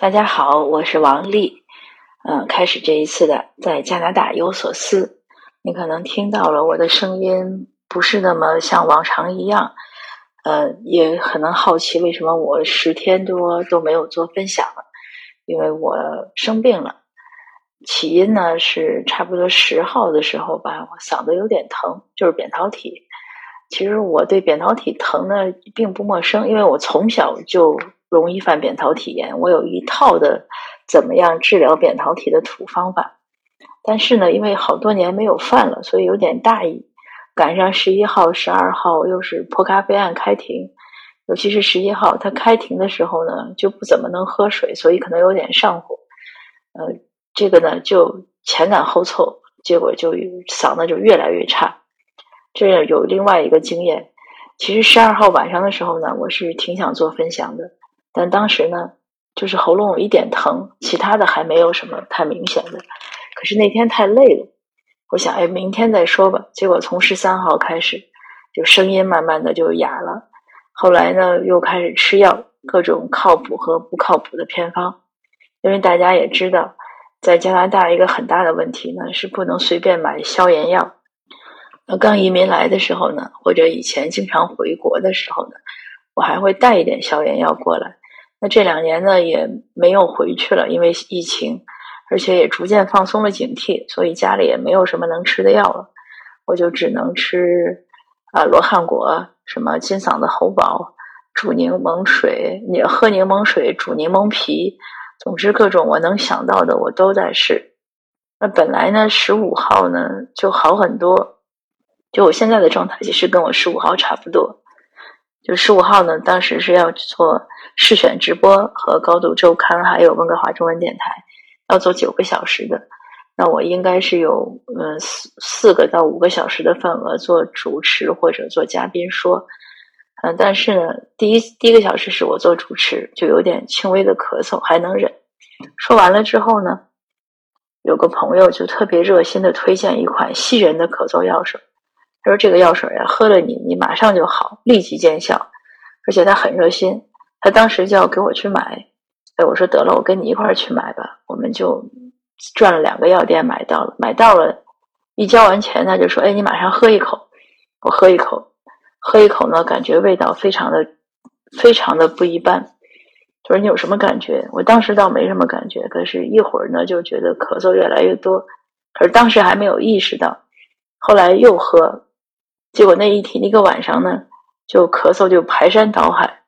大家好，我是王丽。嗯，开始这一次的在加拿大有所思，你可能听到了我的声音不是那么像往常一样。呃，也可能好奇为什么我十天多都没有做分享了，因为我生病了。起因呢是差不多十号的时候吧，我嗓子有点疼，就是扁桃体。其实我对扁桃体疼呢并不陌生，因为我从小就。容易犯扁桃体炎，我有一套的怎么样治疗扁桃体的土方法，但是呢，因为好多年没有犯了，所以有点大意。赶上十一号、十二号又是破咖啡案开庭，尤其是十一号，他开庭的时候呢，就不怎么能喝水，所以可能有点上火。呃，这个呢就前赶后凑，结果就嗓子就越来越差。这有另外一个经验，其实十二号晚上的时候呢，我是挺想做分享的。但当时呢，就是喉咙有一点疼，其他的还没有什么太明显的。可是那天太累了，我想，哎，明天再说吧。结果从十三号开始，就声音慢慢的就哑了。后来呢，又开始吃药，各种靠谱和不靠谱的偏方。因为大家也知道，在加拿大一个很大的问题呢，是不能随便买消炎药。那刚移民来的时候呢，或者以前经常回国的时候呢，我还会带一点消炎药过来。那这两年呢也没有回去了，因为疫情，而且也逐渐放松了警惕，所以家里也没有什么能吃的药了，我就只能吃啊罗汉果，什么金嗓子喉宝，煮柠檬水，你喝柠檬水，煮柠檬皮，总之各种我能想到的我都在试。那本来呢十五号呢就好很多，就我现在的状态其实跟我十五号差不多。就十五号呢，当时是要做试选直播和高度周刊，还有温哥华中文电台，要做九个小时的。那我应该是有嗯四四个到五个小时的份额做主持或者做嘉宾说。嗯，但是呢，第一第一个小时是我做主持，就有点轻微的咳嗽，还能忍。说完了之后呢，有个朋友就特别热心的推荐一款吸人的咳嗽药水。他说：“这个药水呀，喝了你，你马上就好，立即见效。而且他很热心，他当时就要给我去买。哎，我说得了，我跟你一块儿去买吧。我们就转了两个药店，买到了，买到了。一交完钱，他就说：‘哎，你马上喝一口。’我喝一口，喝一口呢，感觉味道非常的、非常的不一般。他说你有什么感觉？我当时倒没什么感觉，可是一会儿呢，就觉得咳嗽越来越多。可是当时还没有意识到，后来又喝。”结果那一天那个晚上呢，就咳嗽就排山倒海，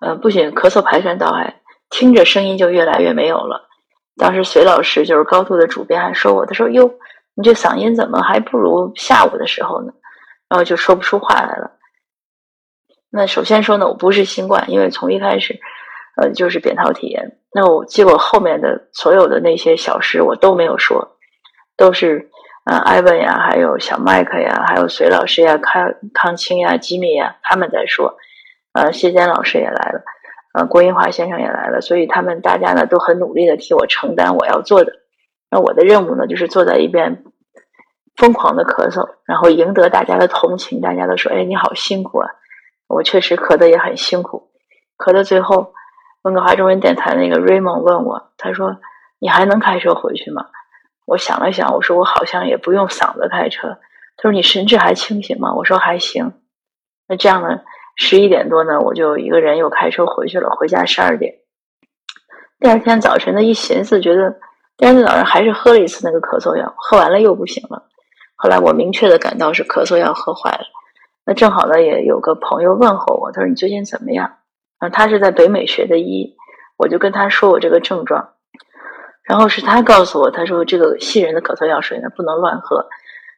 呃，不仅咳嗽排山倒海，听着声音就越来越没有了。当时隋老师就是高度的主编还说我，他说哟，你这嗓音怎么还不如下午的时候呢？然后就说不出话来了。那首先说呢，我不是新冠，因为从一开始，呃，就是扁桃体炎。那我结果后面的所有的那些小事我都没有说，都是。嗯，艾文呀，还有小麦克呀，还有隋老师呀，康康青呀，吉米呀，他们在说。呃，谢坚老师也来了，呃，郭英华先生也来了，所以他们大家呢都很努力的替我承担我要做的。那我的任务呢，就是坐在一边疯狂的咳嗽，然后赢得大家的同情。大家都说：“哎，你好辛苦啊！”我确实咳的也很辛苦。咳到最后，温哥华中文电台那个 Raymond 问我，他说：“你还能开车回去吗？”我想了想，我说我好像也不用嗓子开车。他说你神志还清醒吗？我说还行。那这样呢，十一点多呢，我就一个人又开车回去了。回家十二点。第二天早晨呢，一寻思，觉得第二天早上还是喝了一次那个咳嗽药，喝完了又不行了。后来我明确的感到是咳嗽药喝坏了。那正好呢，也有个朋友问候我，他说你最近怎么样？啊，他是在北美学的医，我就跟他说我这个症状。然后是他告诉我，他说这个吸人的咳嗽药水呢不能乱喝，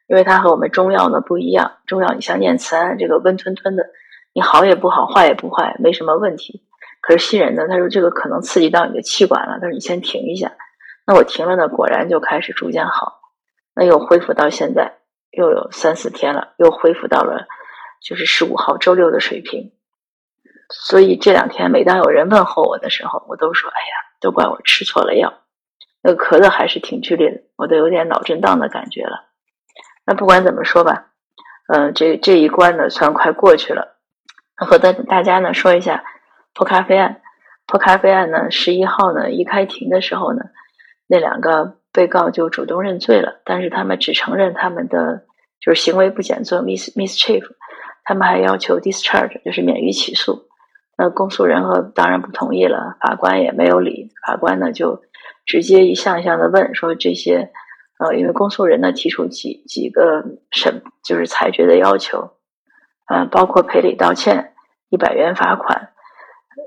因为它和我们中药呢不一样。中药你像念慈庵这个温吞吞的，你好也不好，坏也不坏，没什么问题。可是吸人呢，他说这个可能刺激到你的气管了，他说你先停一下。那我停了呢，果然就开始逐渐好，那又恢复到现在又有三四天了，又恢复到了就是十五号周六的水平。所以这两天每当有人问候我的时候，我都说：哎呀，都怪我吃错了药。那咳的还是挺剧烈的，我都有点脑震荡的感觉了。那不管怎么说吧，嗯，这这一关呢算快过去了。和大大家呢说一下破咖啡案。破咖啡案呢，十一号呢一开庭的时候呢，那两个被告就主动认罪了，但是他们只承认他们的就是行为不检做 mis mischief，他们还要求 discharge，就是免于起诉。那公诉人和当然不同意了，法官也没有理，法官呢就直接一项一项的问说这些，呃，因为公诉人呢提出几几个审就是裁决的要求，呃，包括赔礼道歉、一百元罚款，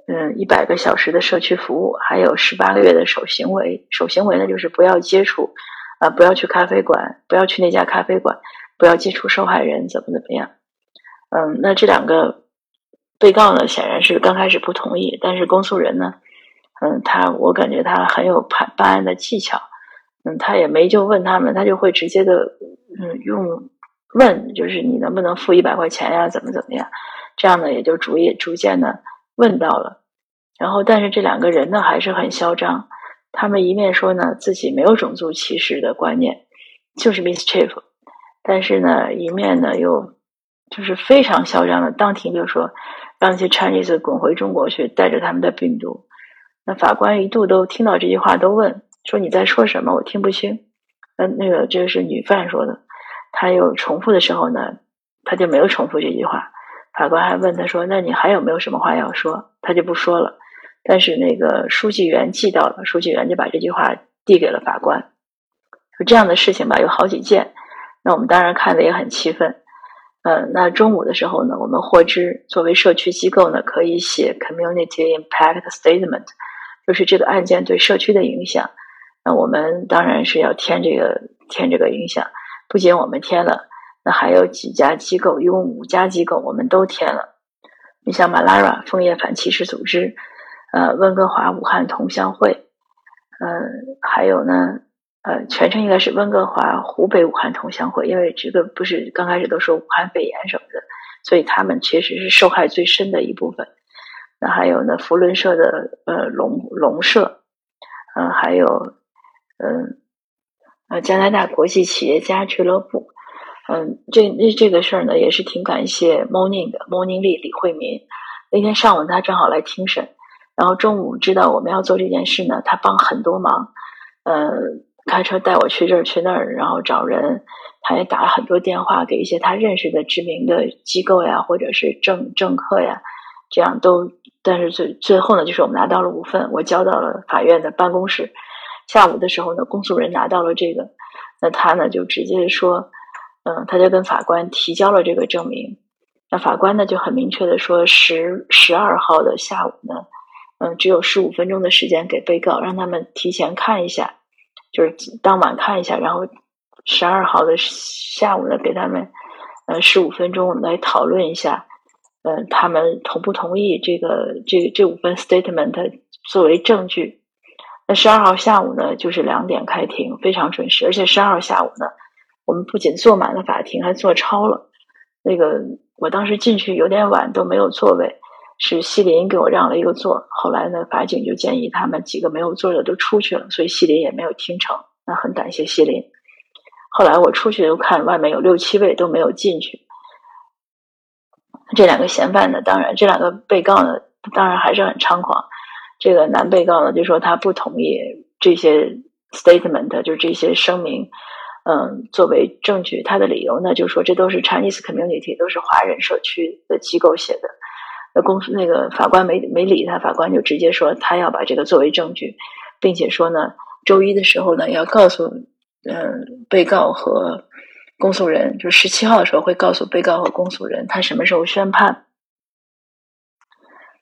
嗯，一百个小时的社区服务，还有十八个月的守行为。守行为呢就是不要接触，啊，不要去咖啡馆，不要去那家咖啡馆，不要接触受害人，怎么怎么样？嗯，那这两个。被告呢，显然是刚开始不同意，但是公诉人呢，嗯，他我感觉他很有判办案的技巧，嗯，他也没就问他们，他就会直接的，嗯，用问，就是你能不能付一百块钱呀，怎么怎么样，这样呢，也就逐渐逐渐的问到了，然后，但是这两个人呢，还是很嚣张，他们一面说呢自己没有种族歧视的观念，就是 mischief，但是呢，一面呢又就是非常嚣张的，当庭就说。让那些 Chinese 滚回中国去，带着他们的病毒。那法官一度都听到这句话，都问说：“你在说什么？我听不清。”嗯，那个这个是女犯说的。他又重复的时候呢，他就没有重复这句话。法官还问他说：“那你还有没有什么话要说？”他就不说了。但是那个书记员记到了，书记员就把这句话递给了法官。就这样的事情吧，有好几件。那我们当然看的也很气愤。呃，那中午的时候呢，我们获知作为社区机构呢，可以写 community impact statement，就是这个案件对社区的影响。那我们当然是要添这个添这个影响。不仅我们添了，那还有几家机构，一共五家机构，我们都添了。你像马拉拉枫叶反歧视组织，呃，温哥华武汉同乡会，嗯，还有呢。呃，全称应该是温哥华湖北武汉同乡会，因为这个不是刚开始都说武汉肺炎什么的，所以他们其实是受害最深的一部分。那还有呢，福伦社的呃龙龙社，嗯，还有嗯呃加拿大国际企业家俱乐部，嗯，这这这个事儿呢也是挺感谢 Morning 的 Morning 李李慧民。那天上午他正好来听审，然后中午知道我们要做这件事呢，他帮很多忙，呃。开车带我去这儿去那儿，然后找人，他也打了很多电话给一些他认识的知名的机构呀，或者是政政客呀，这样都。但是最最后呢，就是我们拿到了五份，我交到了法院的办公室。下午的时候呢，公诉人拿到了这个，那他呢就直接说，嗯，他就跟法官提交了这个证明。那法官呢就很明确的说，十十二号的下午呢，嗯，只有十五分钟的时间给被告，让他们提前看一下。就是当晚看一下，然后十二号的下午呢，给他们呃十五分钟我们来讨论一下，嗯，他们同不同意这个这这五份 statement 作为证据？那十二号下午呢，就是两点开庭，非常准时，而且十二号下午呢，我们不仅坐满了法庭，还坐超了。那个我当时进去有点晚，都没有座位。是西林给我让了一个座，后来呢，法警就建议他们几个没有座的都出去了，所以西林也没有听成。那很感谢西林。后来我出去又看外面有六七位都没有进去。这两个嫌犯呢，当然这两个被告呢，当然还是很猖狂。这个男被告呢就说他不同意这些 statement，就是这些声明，嗯，作为证据。他的理由呢就说这都是 Chinese community，都是华人社区的机构写的。那公司那个法官没没理他，法官就直接说他要把这个作为证据，并且说呢，周一的时候呢要告诉嗯被告和公诉人，就十七号的时候会告诉被告和公诉人他什么时候宣判。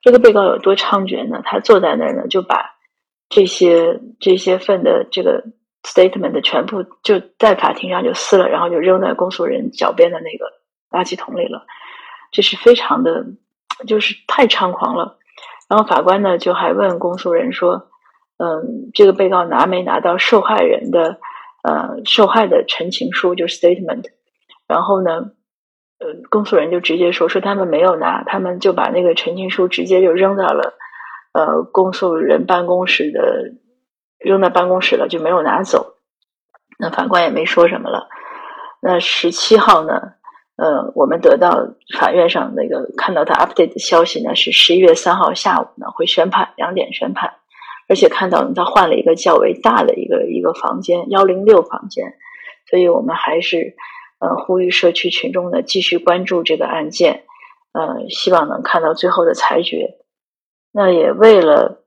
这个被告有多猖獗呢？他坐在那儿呢，就把这些这些份的这个 statement 全部就在法庭上就撕了，然后就扔在公诉人脚边的那个垃圾桶里了。这是非常的。就是太猖狂了，然后法官呢就还问公诉人说：“嗯，这个被告拿没拿到受害人的呃受害的陈情书，就是 statement？” 然后呢，呃，公诉人就直接说：“说他们没有拿，他们就把那个陈情书直接就扔到了呃公诉人办公室的，扔在办公室了，就没有拿走。”那法官也没说什么了。那十七号呢？呃，我们得到法院上那个看到他 update 的消息呢，是十一月三号下午呢会宣判，两点宣判，而且看到他换了一个较为大的一个一个房间，幺零六房间，所以我们还是呃呼吁社区群众呢继续关注这个案件，呃，希望能看到最后的裁决。那也为了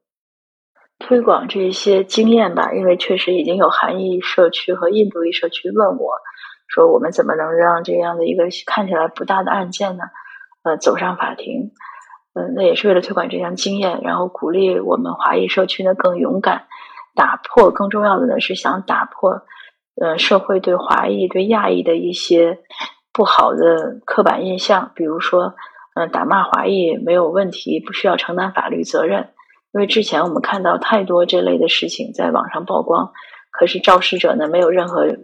推广这些经验吧，因为确实已经有韩裔社区和印度裔社区问我。说我们怎么能让这样的一个看起来不大的案件呢？呃，走上法庭，嗯，那也是为了推广这项经验，然后鼓励我们华裔社区呢更勇敢，打破更重要的呢是想打破，呃，社会对华裔对亚裔的一些不好的刻板印象，比如说，嗯，打骂华裔没有问题，不需要承担法律责任，因为之前我们看到太多这类的事情在网上曝光，可是肇事者呢没有任何。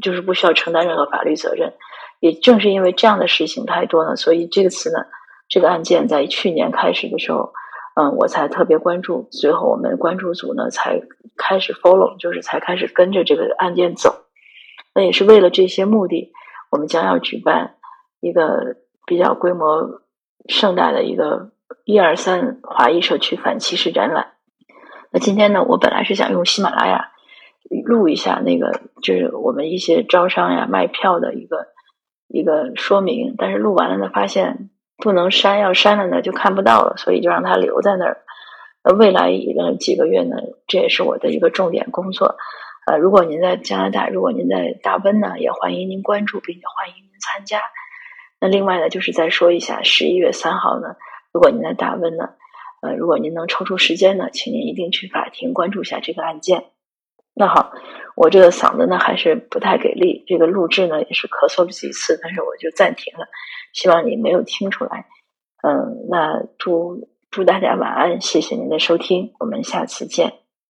就是不需要承担任何法律责任，也正是因为这样的事情太多呢，所以这个词呢，这个案件在去年开始的时候，嗯，我才特别关注，随后我们关注组呢才开始 follow，就是才开始跟着这个案件走。那也是为了这些目的，我们将要举办一个比较规模盛大的一个一二三华裔社区反歧视展览。那今天呢，我本来是想用喜马拉雅。录一下那个，就是我们一些招商呀、卖票的一个一个说明，但是录完了呢，发现不能删，要删了呢就看不到了，所以就让它留在那儿。呃，未来呃几个月呢，这也是我的一个重点工作。呃，如果您在加拿大，如果您在大温呢，也欢迎您关注，并且欢迎您参加。那另外呢，就是再说一下，十一月三号呢，如果您在大温呢，呃，如果您能抽出时间呢，请您一定去法庭关注一下这个案件。那好，我这个嗓子呢还是不太给力，这个录制呢也是咳嗽了几次，但是我就暂停了，希望你没有听出来。嗯，那祝祝大家晚安，谢谢您的收听，我们下次见。